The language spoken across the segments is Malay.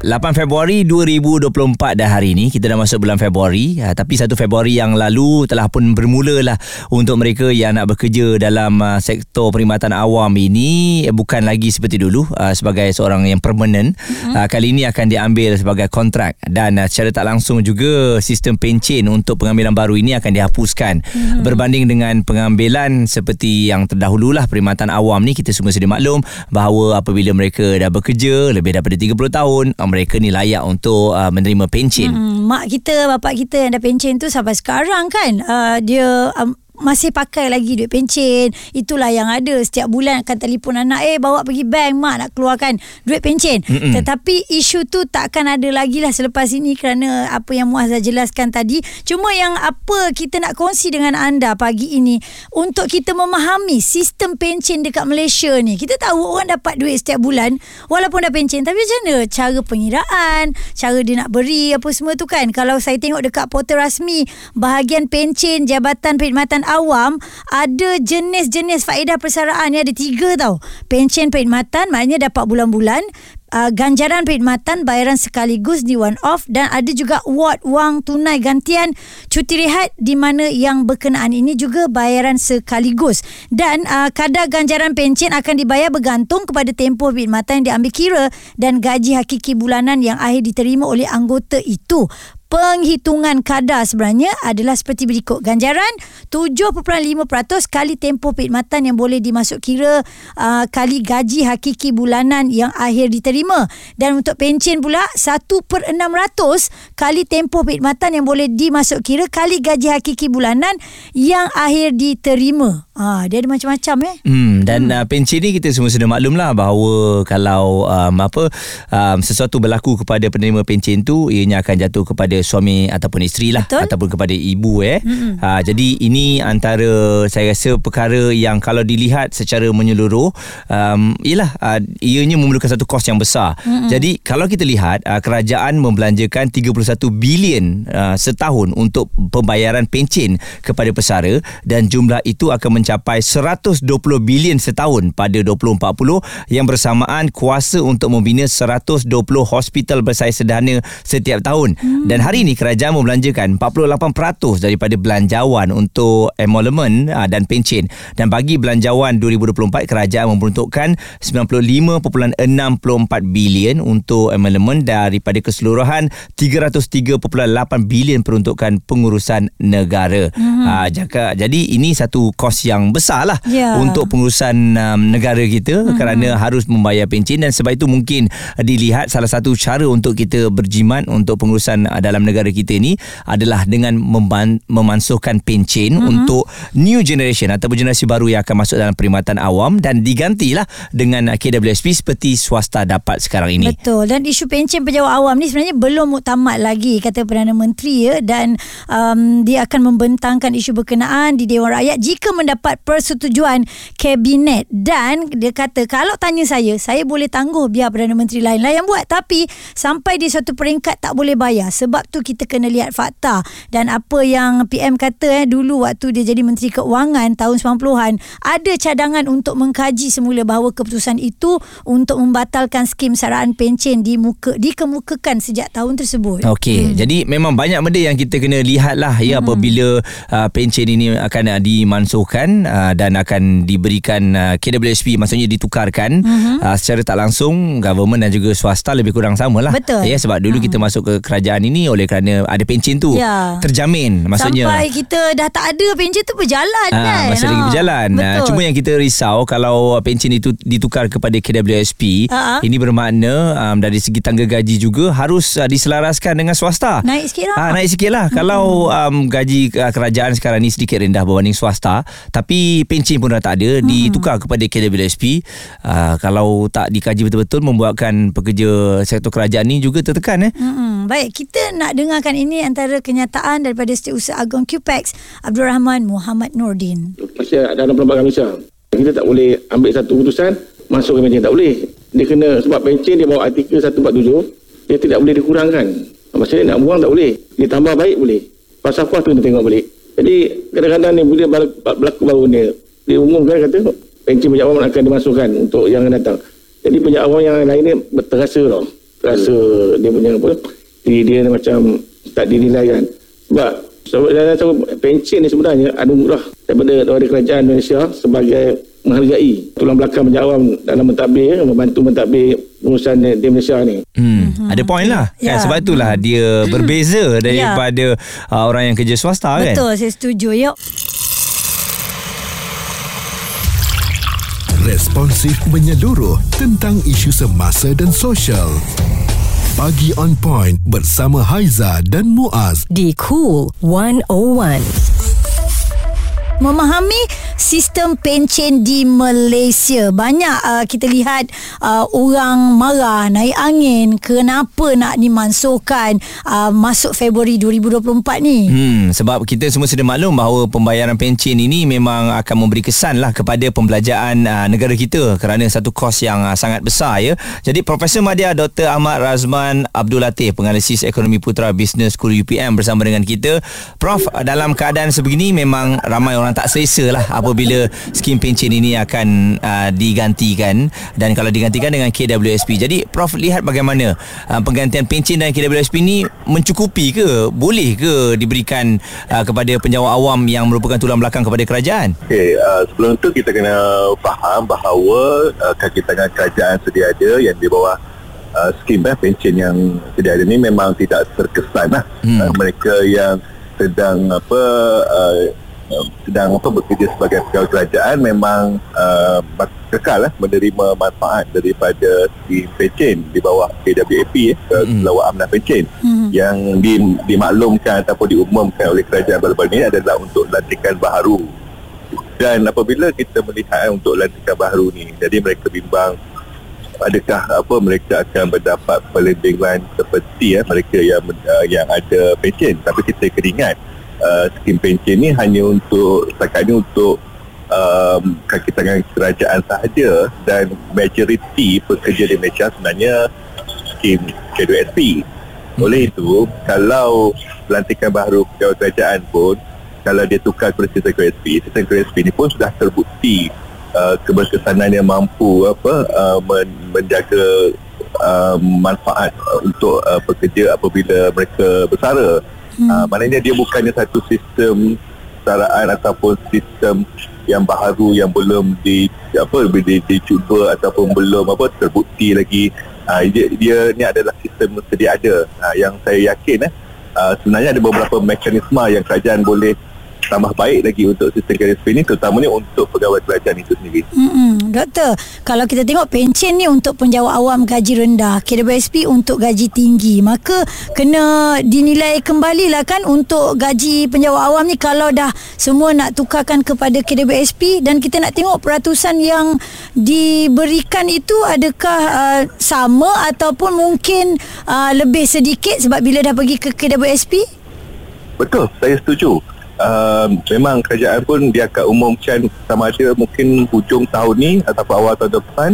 8 Februari 2024 dah hari ini. Kita dah masuk bulan Februari. Ha, tapi 1 Februari yang lalu telah pun bermula lah untuk mereka yang nak bekerja dalam uh, sektor perkhidmatan awam ini. Bukan lagi seperti dulu uh, sebagai seorang yang permanent. Mm-hmm. uh, kali ini akan diambil sebagai kontrak dan uh, secara tak langsung juga sistem pencen untuk pengambilan baru ini akan dihapuskan. Mm-hmm. berbanding dengan pengambilan seperti yang terdahulu lah perkhidmatan awam ni kita semua sedia maklum bahawa apabila mereka dah bekerja lebih daripada 30 tahun mereka ni layak untuk uh, menerima pencen. Hmm, mak kita, bapak kita yang dah pencen tu sampai sekarang kan uh, dia um, masih pakai lagi duit pencen. Itulah yang ada. Setiap bulan akan telefon anak eh bawa pergi bank mak nak keluarkan duit pencen. Mm-mm. tetapi isu tu takkan ada lagi lah selepas ini kerana apa yang Muaz dah jelaskan tadi. Cuma yang apa kita nak kongsi dengan anda pagi ini untuk kita memahami sistem pencen dekat Malaysia ni kita tahu orang dapat duit setiap bulan walaupun dah pencen. Tapi macam mana? Cara pengiraan cara dia nak beri apa semua tu kan? Kalau saya tengok dekat portal rasmi bahagian pencen Jabatan Perkhidmatan awam ada jenis-jenis faedah persaraan ni ada tiga tau. Pencen perkhidmatan maknanya dapat bulan-bulan. Uh, ganjaran perkhidmatan bayaran sekaligus di one off dan ada juga award wang tunai gantian cuti rehat di mana yang berkenaan ini juga bayaran sekaligus dan uh, kadar ganjaran pencen akan dibayar bergantung kepada tempoh perkhidmatan yang diambil kira dan gaji hakiki bulanan yang akhir diterima oleh anggota itu penghitungan kadar sebenarnya adalah seperti berikut. Ganjaran 7.5% kali tempoh perkhidmatan yang boleh dimasuk kira uh, kali gaji hakiki bulanan yang akhir diterima. Dan untuk pencen pula 1/600 kali tempoh perkhidmatan yang boleh dimasuk kira kali gaji hakiki bulanan yang akhir diterima. Ha, dia ada macam-macam eh. Hmm, dan hmm. Uh, pencen ni kita semua sudah maklum lah bahawa kalau um, apa um, sesuatu berlaku kepada penerima pencen tu ianya akan jatuh kepada suami ataupun isteri lah Betul. ataupun kepada ibu eh. Mm-hmm. Ha, jadi ini antara saya rasa perkara yang kalau dilihat secara menyeluruh um, ialah uh, ianya memerlukan satu kos yang besar. Mm-hmm. Jadi kalau kita lihat uh, kerajaan membelanjakan 31 bilion uh, setahun untuk pembayaran pencen kepada pesara dan jumlah itu akan mencapai 120 bilion setahun pada 2040 yang bersamaan kuasa untuk membina 120 hospital bersaiz sederhana setiap tahun. Mm-hmm. Dan hari ini kerajaan membelanjakan 48% daripada belanjawan untuk emolument ah, dan pencen dan bagi belanjawan 2024 kerajaan memperuntukkan 95.64 bilion untuk emolument daripada keseluruhan 303.8 bilion peruntukan pengurusan negara. Mm-hmm. Ha, jaka, jadi ini satu kos yang besar lah yeah. untuk pengurusan um, negara kita mm-hmm. kerana harus membayar pencen dan sebab itu mungkin dilihat salah satu cara untuk kita berjimat untuk pengurusan dalam dalam negara kita ni adalah dengan memban- memansuhkan pencen mm-hmm. untuk new generation atau generasi baru yang akan masuk dalam perkhidmatan awam dan digantilah dengan KWSP seperti swasta dapat sekarang ini. Betul. Dan isu pencen pejabat awam ni sebenarnya belum muktamad lagi kata Perdana Menteri ya dan um, dia akan membentangkan isu berkenaan di Dewan Rakyat jika mendapat persetujuan kabinet dan dia kata kalau tanya saya saya boleh tangguh biar Perdana Menteri lain-lain yang buat tapi sampai di satu peringkat tak boleh bayar sebab tu kita kena lihat fakta dan apa yang PM kata eh dulu waktu dia jadi menteri keuangan tahun 90-an ada cadangan untuk mengkaji semula bahawa keputusan itu untuk membatalkan skim saraan pencen di muka dikemukakan sejak tahun tersebut. Okey, hmm. jadi memang banyak benda yang kita kena lihatlah ya hmm. apabila uh, pencen ini akan uh, dimansuhkan uh, dan akan diberikan uh, KWSP maksudnya ditukarkan hmm. uh, secara tak langsung government dan juga swasta lebih kurang samalah. Betul. Ya sebab dulu hmm. kita masuk ke kerajaan ini oleh kerana ada pencen tu ya. terjamin maksudnya sampai kita dah tak ada pencen tu berjalan ha, kan masih ha. lagi berjalan ha, cuma yang kita risau kalau pencen itu ditukar kepada KWSP ha. ini bermakna um, dari segi tangga gaji juga harus uh, diselaraskan dengan swasta naik sikit lah ha, naik sikit lah hmm. kalau um, gaji uh, kerajaan sekarang ni sedikit rendah berbanding swasta tapi pencen pun dah tak ada hmm. ditukar kepada KWSP uh, kalau tak dikaji betul-betul membuatkan pekerja sektor kerajaan ni juga tertekan eh. Hmm. baik kita nak dengarkan ini antara kenyataan daripada Setiausaha Agong QPEX Abdul Rahman Muhammad Nordin. Masih dalam perlembagaan Malaysia. Kita tak boleh ambil satu keputusan masuk ke pencen. Tak boleh. Dia kena sebab pencen dia bawa artikel 147 dia tidak boleh dikurangkan. Maksudnya nak buang tak boleh. Dia tambah baik boleh. Pasal kuah tu kita tengok balik. Jadi kadang-kadang ni bila berlaku baru ni diumumkan kata pencen penjawab awam akan dimasukkan untuk yang datang. Jadi penjawab awam yang lain ni terasa tau. Terasa dia punya apa diri dia ni macam tak dinilai kan. Sebab sebab saya tahu pencen ni sebenarnya anugerah daripada daripada kerajaan Malaysia sebagai menghargai tulang belakang penjawab awam dalam mentadbir membantu mentadbir urusan di, di Malaysia ni. Hmm, ada point lah Ya. kan sebab itulah dia berbeza daripada uh, orang yang kerja swasta kan. Betul, saya setuju. Yuk. Responsif menyeluruh tentang isu semasa dan sosial. Pagi on point bersama Haiza dan Muaz. di Cool 101. Memahami sistem pencen di Malaysia. Banyak uh, kita lihat uh, orang marah, naik angin kenapa nak dimansuhkan uh, masuk Februari 2024 ni. Hmm, sebab kita semua sudah maklum bahawa pembayaran pencen ini memang akan memberi kesan lah kepada pembelajaran uh, negara kita kerana satu kos yang uh, sangat besar ya. Jadi Profesor Madya Dr. Ahmad Razman Abdul Latif penganalisis ekonomi putra Business School UPM bersama dengan kita. Prof, dalam keadaan sebegini memang ramai orang tak selesa lah apabila skim pencen ini akan uh, digantikan dan kalau digantikan dengan KWSP. Jadi Prof lihat bagaimana uh, penggantian pencen dan KWSP ini mencukupi ke? Boleh ke diberikan uh, kepada penjawat awam yang merupakan tulang belakang kepada kerajaan? Okey, uh, sebelum tu kita kena faham bahawa uh, kaki tangan kerajaan sedia ada yang di bawah uh, skim eh, pencen yang sedia ada ni memang tidak terkesan lah. Hmm. Uh, mereka yang sedang apa uh, sedang apa bekerja sebagai pegawai kerajaan memang uh, kekal lah menerima manfaat daripada skim pencen di bawah KWAP eh, Hmm. Kelawat Amanah Pencen Hmm. yang di, dimaklumkan ataupun diumumkan oleh kerajaan baru-baru ini adalah untuk lantikan baharu dan apabila kita melihat eh, untuk lantikan baharu ni jadi mereka bimbang adakah apa mereka akan mendapat perlindungan seperti ya mereka yang uh, yang ada pencen tapi kita kena ingat uh, skim pencen ni hanya untuk setakat ni untuk um, kaki tangan kerajaan sahaja dan majoriti pekerja di Malaysia sebenarnya skim KWSP oleh itu kalau pelantikan baru pegawai kerajaan pun kalau dia tukar kepada sistem KWSP sistem KWSP ni pun sudah terbukti uh, keberkesanan yang mampu apa uh, men- menjaga uh, manfaat untuk uh, pekerja apabila mereka bersara hmm. uh, maknanya dia bukannya satu sistem saraan ataupun sistem yang baharu yang belum di apa di, dicuba ataupun belum apa terbukti lagi uh, dia, dia ni adalah sistem sedia ada uh, yang saya yakin eh uh, sebenarnya ada beberapa mekanisme yang kerajaan boleh tambah baik lagi untuk sistem KSP ni terutamanya untuk pegawai kerajaan itu sendiri. Mm-mm. Doktor, kalau kita tengok pencen ni untuk penjawat awam gaji rendah, KWSP untuk gaji tinggi, maka kena dinilai kembali lah kan untuk gaji penjawat awam ni kalau dah semua nak tukarkan kepada KWSP dan kita nak tengok peratusan yang diberikan itu adakah uh, sama ataupun mungkin uh, lebih sedikit sebab bila dah pergi ke KWSP? Betul, saya setuju. Uh, memang kerajaan pun dia akan umumkan sama ada mungkin hujung tahun ni ataupun awal tahun depan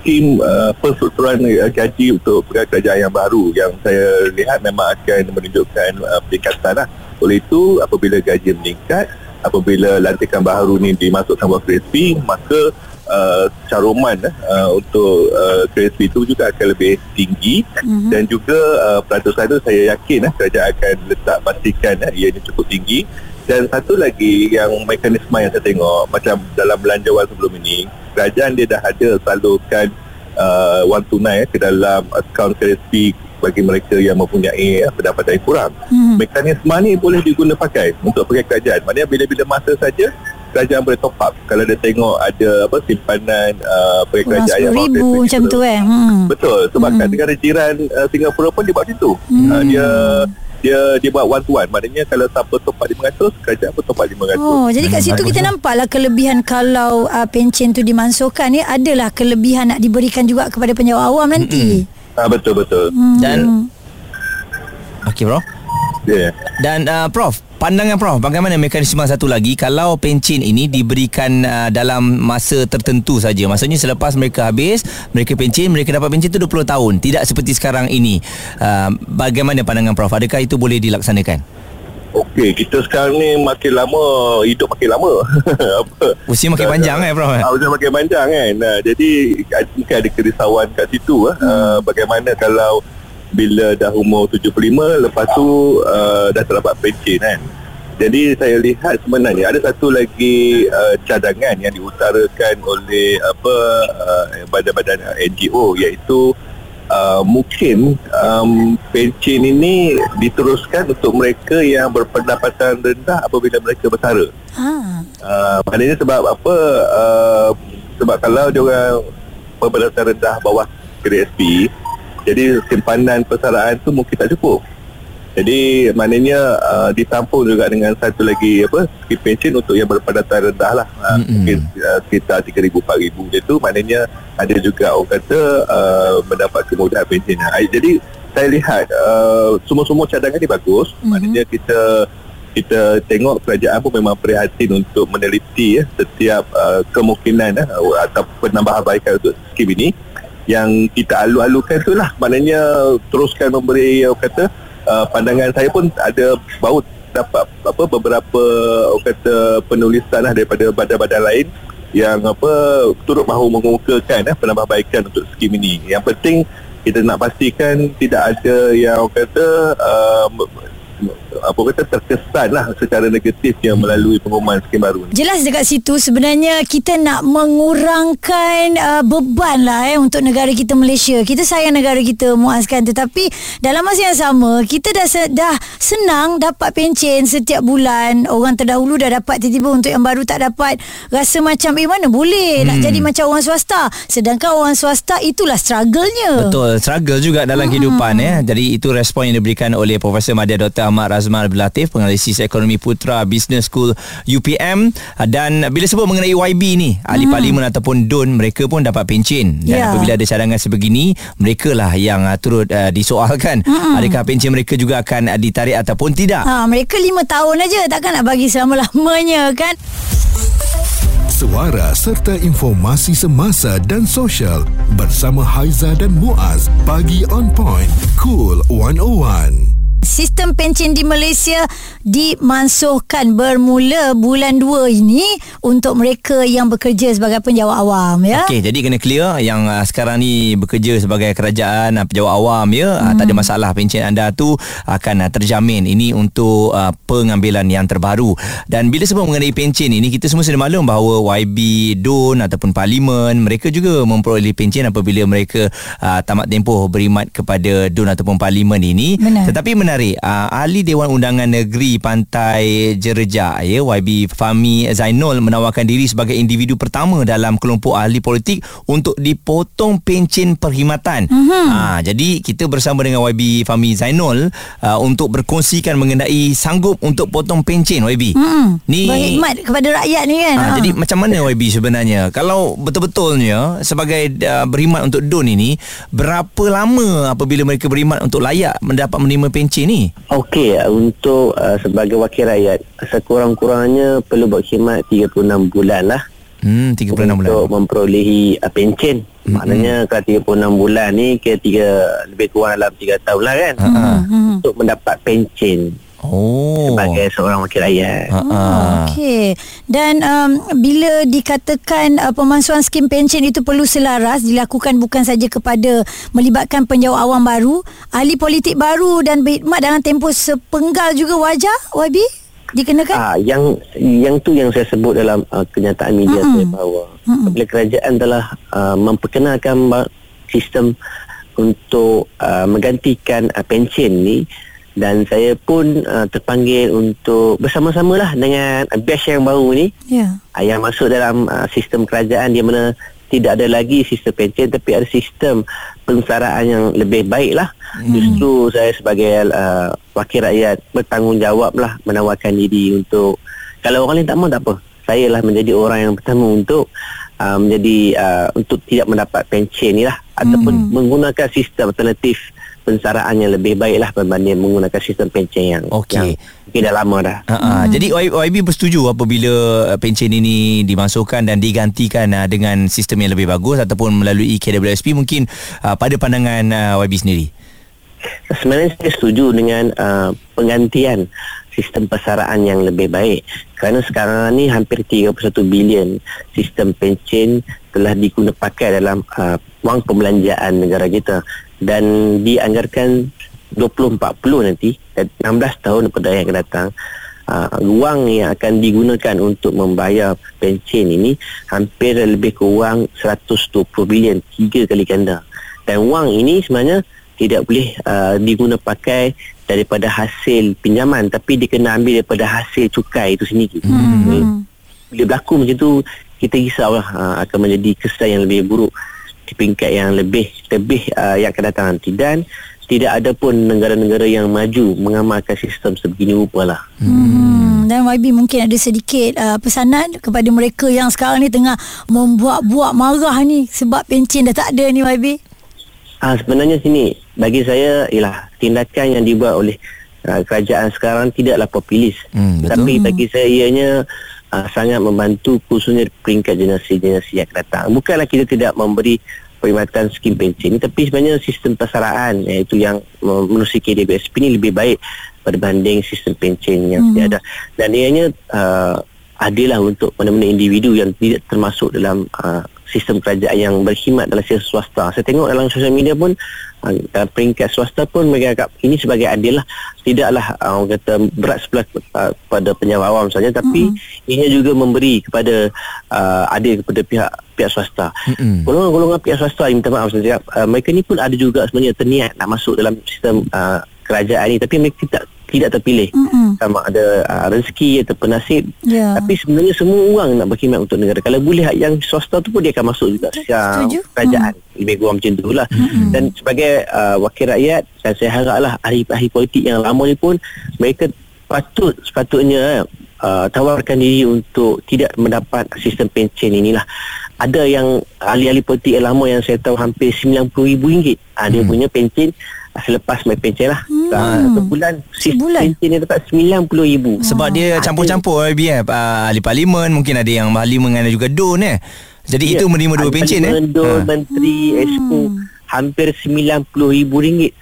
skim uh, penstrukturan uh, gaji untuk pegawai kerajaan yang baru yang saya lihat memang akan menunjukkan uh, peningkatan lah. Oleh itu apabila gaji meningkat, apabila lantikan baru ni dimasukkan bawah KSP, maka uh, caruman uh, untuk uh, KSP itu juga akan lebih tinggi mm-hmm. dan juga uh, peratusan itu saya yakin uh, kerajaan akan letak pastikan uh, ianya cukup tinggi dan satu lagi yang mekanisme yang saya tengok macam dalam belanjawan sebelum ini kerajaan dia dah ada salurkan uh, wang tunai eh, ke dalam akaun KSP bagi mereka yang mempunyai uh, pendapatan yang kurang. Hmm. Mekanisme ni boleh diguna pakai untuk pegawai kerajaan. Maknanya bila-bila masa saja kerajaan boleh top up kalau dia tengok ada apa simpanan uh, Kurang kerajaan yang RM10,000 bawah macam tu eh. Hmm. Betul sebab hmm. kat negara jiran uh, Singapura pun dia buat macam tu. Hmm. Uh, dia dia dia buat one to one. Maknanya kalau siapa top up 500, kerajaan pun top up 500. Oh, jadi kat situ kita nampaklah kelebihan kalau uh, pencen tu dimansuhkan ni adalah kelebihan nak diberikan juga kepada penjawat awam nanti. Ah betul betul. Hmm. Dan Okey bro. Ya. Yeah. Dan uh, Prof, pandangan Prof, bagaimana mekanisme satu lagi kalau pencen ini diberikan uh, dalam masa tertentu saja. Maksudnya selepas mereka habis, mereka pencen, mereka dapat pencen itu 20 tahun. Tidak seperti sekarang ini. Uh, bagaimana pandangan Prof? Adakah itu boleh dilaksanakan? Okey, kita sekarang ni makin lama hidup makin lama. Usia makin panjang eh Prof. Ah, usia makin panjang kan. Nah, jadi mungkin ada kerisauan kat situ ah. Hmm. Uh, bagaimana kalau bila dah umur 75 lepas tu uh, dah terdapat pencen kan. Jadi saya lihat sebenarnya ada satu lagi uh, cadangan yang diutarakan oleh apa uh, badan-badan NGO iaitu uh, mungkin um, pencen ini diteruskan untuk mereka yang berpendapatan rendah apabila mereka bersara. Ha. Uh, maknanya sebab apa? Uh, sebab kalau dia orang berpendapatan rendah bawah grade SP, jadi simpanan persaraan tu mungkin tak cukup. Jadi maknanya uh, ditampung juga dengan satu lagi apa skim pension untuk yang berpendapatan rendah lah. Uh, mm-hmm. Mungkin uh, sekitar 3,000 4,000 itu maknanya ada juga orang kata uh, mendapat kemudahan pension. Uh, jadi saya lihat uh, semua-semua cadangan ni bagus. Mm-hmm. Maknanya kita kita tengok kerajaan pun memang prihatin untuk meneliti ya, setiap uh, kemungkinan uh, atau penambahan baikan untuk skim ini yang kita alu-alukan tu lah maknanya teruskan memberi uh, kata uh, pandangan saya pun ada baut dapat apa beberapa kata penulisan lah daripada badan-badan lain yang apa turut mahu mengemukakan eh, penambahbaikan untuk skim ini. Yang penting kita nak pastikan tidak ada yang kata uh, apa kata terkesan lah secara negatif yang melalui pengumuman skim baru ni. Jelas dekat situ sebenarnya kita nak mengurangkan uh, beban lah eh untuk negara kita Malaysia. Kita sayang negara kita Muaz kan tetapi dalam masa yang sama kita dah dah senang dapat pencen setiap bulan. Orang terdahulu dah dapat tiba-tiba untuk yang baru tak dapat rasa macam eh mana boleh hmm. nak jadi macam orang swasta. Sedangkan orang swasta itulah struggle-nya. Betul, struggle juga dalam hmm. kehidupan ya. Jadi itu respon yang diberikan oleh Profesor Madya Dr. Ahmad Razman Abdul Penganalisis Ekonomi Putra Business School UPM Dan bila sebut mengenai YB ni Ahli hmm. Parlimen ataupun DUN Mereka pun dapat pencen Dan yeah. apabila ada cadangan sebegini Mereka lah yang uh, turut uh, disoalkan hmm. Adakah pencen mereka juga akan uh, ditarik ataupun tidak ha, Mereka lima tahun aja Takkan nak bagi selama-lamanya kan Suara serta informasi semasa dan sosial bersama Haiza dan Muaz pagi on point cool 101 sistem pencen di Malaysia dimansuhkan bermula bulan 2 ini untuk mereka yang bekerja sebagai penjawat awam ya. Okey, jadi kena clear yang uh, sekarang ni bekerja sebagai kerajaan uh, penjawat awam ya, hmm. uh, tak ada hmm. masalah pencen anda tu akan uh, terjamin. Ini untuk uh, pengambilan yang terbaru. Dan bila sebut mengenai pencen ini kita semua sudah maklum bahawa YB DUN ataupun parlimen mereka juga memperoleh pencen apabila mereka uh, tamat tempoh berimat kepada DUN ataupun parlimen ini. Benar. Tetapi menarik menarik uh, ahli Dewan Undangan Negeri Pantai Jereja ya YB Fami Zainul menawarkan diri sebagai individu pertama dalam kelompok ahli politik untuk dipotong pencen perkhidmatan. Uh-huh. Uh, jadi kita bersama dengan YB Fami Zainul uh, untuk berkongsikan mengenai sanggup untuk potong pencen YB. Uh-huh. Ni berkhidmat kepada rakyat ni kan. Uh, uh. Jadi macam mana YB sebenarnya? Kalau betul-betulnya sebagai uh, berkhidmat untuk DUN ini berapa lama apabila mereka berkhidmat untuk layak mendapat menerima pencen ni? Okey, untuk uh, sebagai wakil rakyat, sekurang-kurangnya perlu buat khidmat 36 bulan lah. Hmm, 36 bulan. Untuk memperolehi uh, pencen. Hmm. Maknanya kalau 36 bulan ni, kira tiga, lebih kurang dalam 3 tahun lah kan. Hmm. Untuk mendapat pencen. Oh. Sebagai seorang wakil rakyat. Oh, Okey. Dan um, bila dikatakan uh, pemansuhan skim pension itu perlu selaras dilakukan bukan saja kepada melibatkan penjawat awam baru, ahli politik baru dan berkhidmat dalam tempoh sepenggal juga wajar, YB? Dikenakan? Ah, yang yang tu yang saya sebut dalam uh, kenyataan media mm-hmm. saya bahawa mm-hmm. bila kerajaan telah uh, memperkenalkan sistem untuk uh, menggantikan uh, pension ni dan saya pun uh, terpanggil untuk bersama-sama lah dengan batch yang baru ni yeah. uh, yang masuk dalam uh, sistem kerajaan di mana tidak ada lagi sistem pencen tapi ada sistem pensaraan yang lebih baik lah hmm. justru saya sebagai uh, wakil rakyat bertanggungjawab lah menawarkan diri untuk kalau orang lain tak mahu tak apa saya lah menjadi orang yang pertama untuk uh, menjadi uh, untuk tidak mendapat pencen ni lah ataupun hmm. menggunakan sistem alternatif pensaraan yang lebih baik lah berbanding menggunakan sistem pencen yang, okay. yang mungkin dah lama dah. Uh-huh. Hmm. Jadi YB bersetuju apabila uh, pencen ini dimasukkan dan digantikan uh, dengan sistem yang lebih bagus ataupun melalui KWSP mungkin uh, pada pandangan uh, YB sendiri? sebenarnya saya setuju dengan uh, penggantian sistem persaraan yang lebih baik kerana sekarang ni hampir 31 bilion sistem pencen telah digunakan pakai dalam uh, wang pembelanjaan negara kita dan dianggarkan 2040 nanti 16 tahun daripada yang akan datang uh, wang yang akan digunakan untuk membayar pencen ini hampir lebih kurang 120 bilion tiga kali ganda dan wang ini sebenarnya tidak boleh uh, diguna pakai daripada hasil pinjaman tapi dia kena ambil daripada hasil cukai itu sendiri. Hmm. Bila berlaku macam tu kita risaulah uh, akan menjadi kesan yang lebih buruk peringkat yang lebih lebih uh, yang akan datang nanti dan tidak ada pun negara-negara yang maju mengamalkan sistem sebegini rupa lah. Hmm. Dan YB mungkin ada sedikit uh, pesanan kepada mereka yang sekarang ni tengah membuat-buat marah ni sebab pencen dah tak ada ni YB. Ah sebenarnya sini bagi saya ialah tindakan yang dibuat oleh uh, kerajaan sekarang tidaklah populis. Hmm, Tapi bagi saya ianya uh, sangat membantu khususnya peringkat generasi-generasi yang akan datang. Bukanlah kita tidak memberi perkhidmatan skim pencen tapi sebenarnya sistem persaraan iaitu yang menerusi KDBSP ini lebih baik berbanding sistem pencen yang hmm. ada. Dan ianya uh, adil lah untuk mana-mana individu yang tidak termasuk dalam uh, sistem kerajaan yang berkhidmat dalam sistem swasta. Saya tengok dalam sosial media pun uh, peringkat swasta pun mereka anggap ini sebagai adil lah. Tidaklah uh, orang kata berat sebelah uh, pada penjawab awam saja tapi mm-hmm. ia juga memberi kepada uh, adil kepada pihak pihak swasta. Mm-hmm. Golongan-golongan pihak swasta yang minta maaf saya cakap, uh, mereka ni pun ada juga sebenarnya terniat nak masuk dalam sistem uh, kerajaan ini tapi mereka tidak tidak terpilih mm-hmm. sama ada uh, rezeki atau nasib yeah. tapi sebenarnya semua orang nak berkhidmat untuk negara kalau boleh yang swasta tu pun dia akan masuk juga secara kerajaan mm. lebih kurang macam tu lah mm-hmm. dan sebagai uh, wakil rakyat dan saya haraplah ahli-ahli politik yang lama ni pun mereka patut sepatutnya uh, tawarkan diri untuk tidak mendapat sistem pencen inilah ada yang ahli-ahli politik yang lama yang saya tahu hampir RM90,000 uh, dia mm. punya pencen selepas main pencen lah. Hmm. uh, sebulan sebulan? pencen dia dapat RM90,000 sebab dia campur-campur uh, eh, ahli parlimen mungkin ada yang parlimen ada juga don eh. Jadi ya, itu menerima dua pencen eh. don ha. menteri hmm. exco hampir RM90,000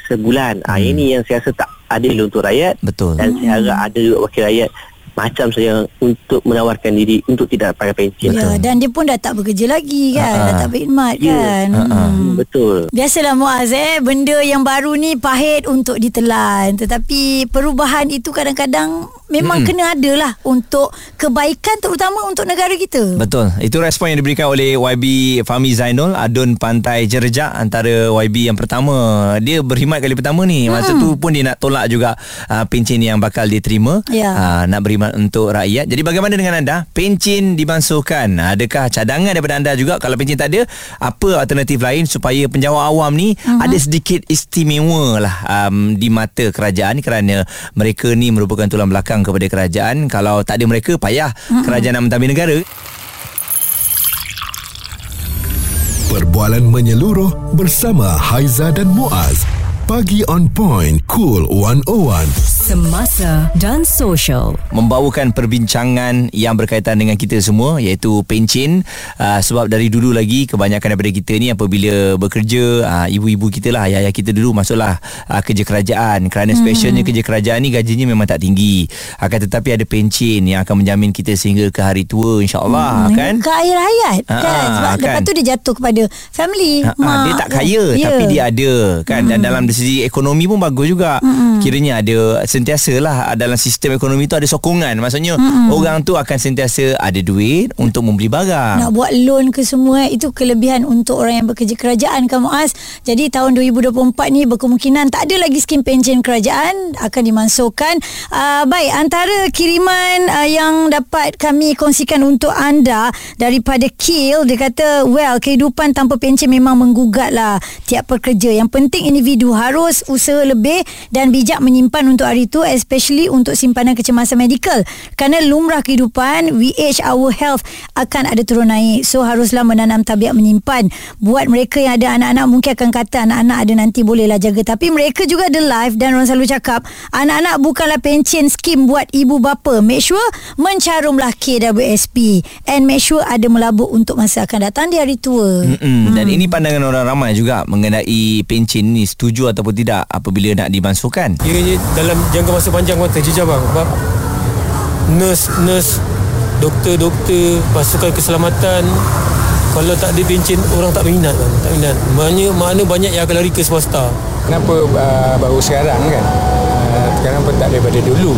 sebulan. Ah, hmm. uh, ini yang saya rasa tak adil untuk rakyat. Betul. Dan saya harap ada juga wakil rakyat macam saya untuk menawarkan diri untuk tidak pakai pension. Ya, dan dia pun dah tak bekerja lagi kan, uh-huh. dah tak berkhidmat ya. kan. Uh-huh. Hmm. Betul. Biasalah Muaz eh, benda yang baru ni pahit untuk ditelan. Tetapi perubahan itu kadang-kadang memang hmm. kena ada lah untuk kebaikan terutama untuk negara kita. Betul. Itu respon yang diberikan oleh YB Fahmi Zainul, Adun Pantai Jerjak antara YB yang pertama. Dia berkhidmat kali pertama ni. Masa hmm. tu pun dia nak tolak juga uh, pencen yang bakal diterima. Ya. Uh, nak beri khidmat untuk rakyat. Jadi bagaimana dengan anda? Pencen dimasukkan. Adakah cadangan daripada anda juga kalau pencen tak ada? Apa alternatif lain supaya penjawat awam ni uh-huh. ada sedikit istimewa lah um, di mata kerajaan kerana mereka ni merupakan tulang belakang kepada kerajaan. Kalau tak ada mereka payah uh-huh. kerajaan nak mentami negara. Perbualan menyeluruh bersama Haiza dan Muaz. Pagi on point, cool 101 semasa dan social membawakan perbincangan yang berkaitan dengan kita semua iaitu pencen uh, sebab dari dulu lagi kebanyakan daripada kita ni apabila bekerja uh, ibu-ibu kita lah ayah-ayah kita dulu masuklah uh, kerja kerajaan kerana specialnya hmm. kerja kerajaan ni gajinya memang tak tinggi akan tetapi ada pencen yang akan menjamin kita sehingga ke hari tua insyaAllah hmm, kan ke akhir hayat uh, kan sebab kan? lepas tu dia jatuh kepada family uh, mak dia tak kaya yeah. tapi dia ada kan hmm. dan dalam segi ekonomi pun bagus juga hmm. kiranya ada sentiasalah dalam sistem ekonomi tu ada sokongan. Maksudnya mm-hmm. orang tu akan sentiasa ada duit untuk membeli barang. Nak buat loan ke semua itu kelebihan untuk orang yang bekerja kerajaan kan Muaz. Jadi tahun 2024 ni berkemungkinan tak ada lagi skim pencen kerajaan akan dimasukkan uh, baik antara kiriman uh, yang dapat kami kongsikan untuk anda daripada Kill dia kata well kehidupan tanpa pencen memang menggugat lah tiap pekerja. Yang penting individu harus usaha lebih dan bijak menyimpan untuk hari itu especially untuk simpanan kecemasan medikal. Kerana lumrah kehidupan, we age our health akan ada turun naik. So haruslah menanam tabiat menyimpan. Buat mereka yang ada anak-anak mungkin akan kata anak-anak ada nanti bolehlah jaga. Tapi mereka juga ada life dan orang selalu cakap anak-anak bukanlah pencen skim buat ibu bapa. Make sure mencarumlah KWSP and make sure ada melabur untuk masa akan datang di hari tua. Mm-mm. Dan ini pandangan orang ramai juga mengenai pencen ni setuju ataupun tidak apabila nak dimasukkan. Ia dalam jangka masa panjang kau terjejar bang. Sebab nurse-nurse doktor-doktor pasukan keselamatan kalau tak ada pencen orang tak minat bang. Tak minat. Maknanya mana banyak yang akan lari ke swasta. Kenapa uh, baru sekarang kan? Uh, kenapa tak daripada dulu.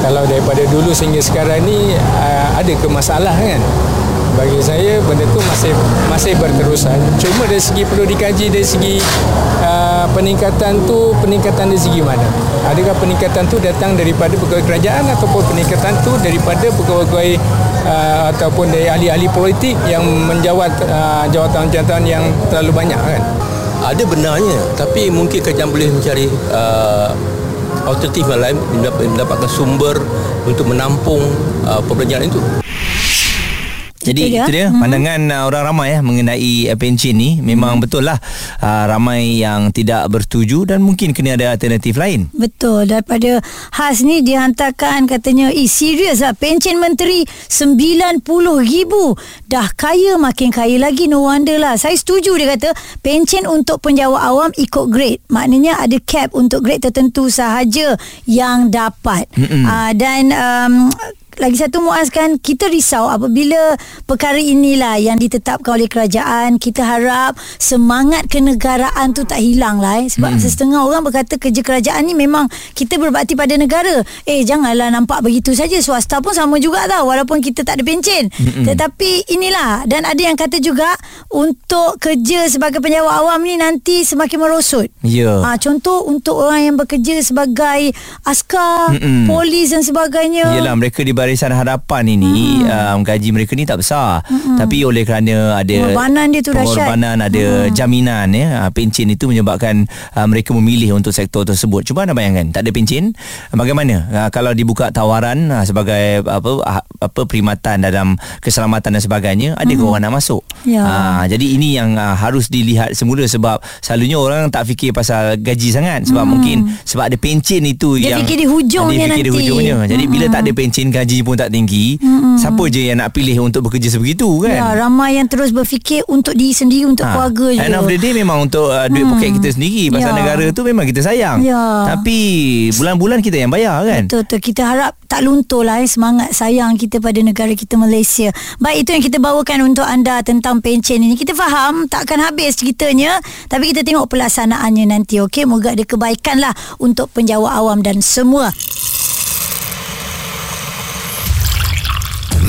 Kalau daripada dulu sehingga sekarang ni uh, ada ke masalah kan bagi saya benda tu masih masih berterusan. Cuma dari segi perlu dikaji dari segi uh, peningkatan tu peningkatan dari segi mana? Adakah peningkatan tu datang daripada pegawai kerajaan ataupun peningkatan tu daripada pegawai uh, ataupun dari ahli-ahli politik yang menjawat uh, jawatan-jawatan yang terlalu banyak kan? Ada benarnya tapi mungkin kerajaan boleh mencari uh, alternatif yang lain mendapatkan sumber untuk menampung uh, perbelanjaan itu jadi itu dia, itu dia hmm. pandangan uh, orang ramai ya mengenai uh, pencen ni. Memang hmm. betul lah uh, ramai yang tidak bersetuju dan mungkin kena ada alternatif lain. Betul. Daripada Has ni dihantarkan katanya eh serius lah pencen menteri 90 ribu. Dah kaya makin kaya lagi no wonder lah. Saya setuju dia kata pencen untuk penjawat awam ikut grade. Maknanya ada cap untuk grade tertentu sahaja yang dapat. Uh, dan um, lagi satu Muaz kan kita risau apabila perkara inilah yang ditetapkan oleh kerajaan kita harap semangat kenegaraan tu tak hilang lah eh. sebab hmm. setengah orang berkata kerja kerajaan ni memang kita berbakti pada negara eh janganlah nampak begitu saja swasta pun sama juga tau walaupun kita tak ada pencen hmm. tetapi inilah dan ada yang kata juga untuk kerja sebagai penjawat awam ni nanti semakin merosot yeah. ha, contoh untuk orang yang bekerja sebagai askar hmm. polis dan sebagainya yelah mereka dibari barisan hadapan ini hmm. um, gaji mereka ni tak besar hmm. tapi oleh kerana ada pengorbanan dia tu pengorbanan ada hmm. jaminan ya uh, pencen itu menyebabkan uh, mereka memilih untuk sektor tersebut cuba anda bayangkan tak ada pencen bagaimana uh, kalau dibuka tawaran uh, sebagai apa uh, apa perkhidmatan dalam keselamatan dan sebagainya ada hmm. orang nak masuk ya. uh, jadi ini yang uh, harus dilihat semula sebab selalunya orang tak fikir pasal gaji sangat sebab hmm. mungkin sebab ada pencen itu dia yang fikir di hujungnya dia fikir nanti di hujungnya jadi hmm. bila tak ada pencen gaji pun tak tinggi. Hmm. siapa je yang nak pilih untuk bekerja sebegitu kan? ya ramai yang terus berfikir untuk diri sendiri untuk ha. keluarga je. end of the day memang untuk uh, duit hmm. poket kita sendiri. Pasal ya. negara tu memang kita sayang. Ya. tapi bulan-bulan kita yang bayar kan? Betul-betul kita harap tak luntur lah eh, semangat sayang kita pada negara kita Malaysia. Baik itu yang kita bawakan untuk anda tentang pencen ini. Kita faham takkan habis ceritanya. Tapi kita tengok pelaksanaannya nanti okey? Moga ada kebaikan lah untuk penjawat awam dan semua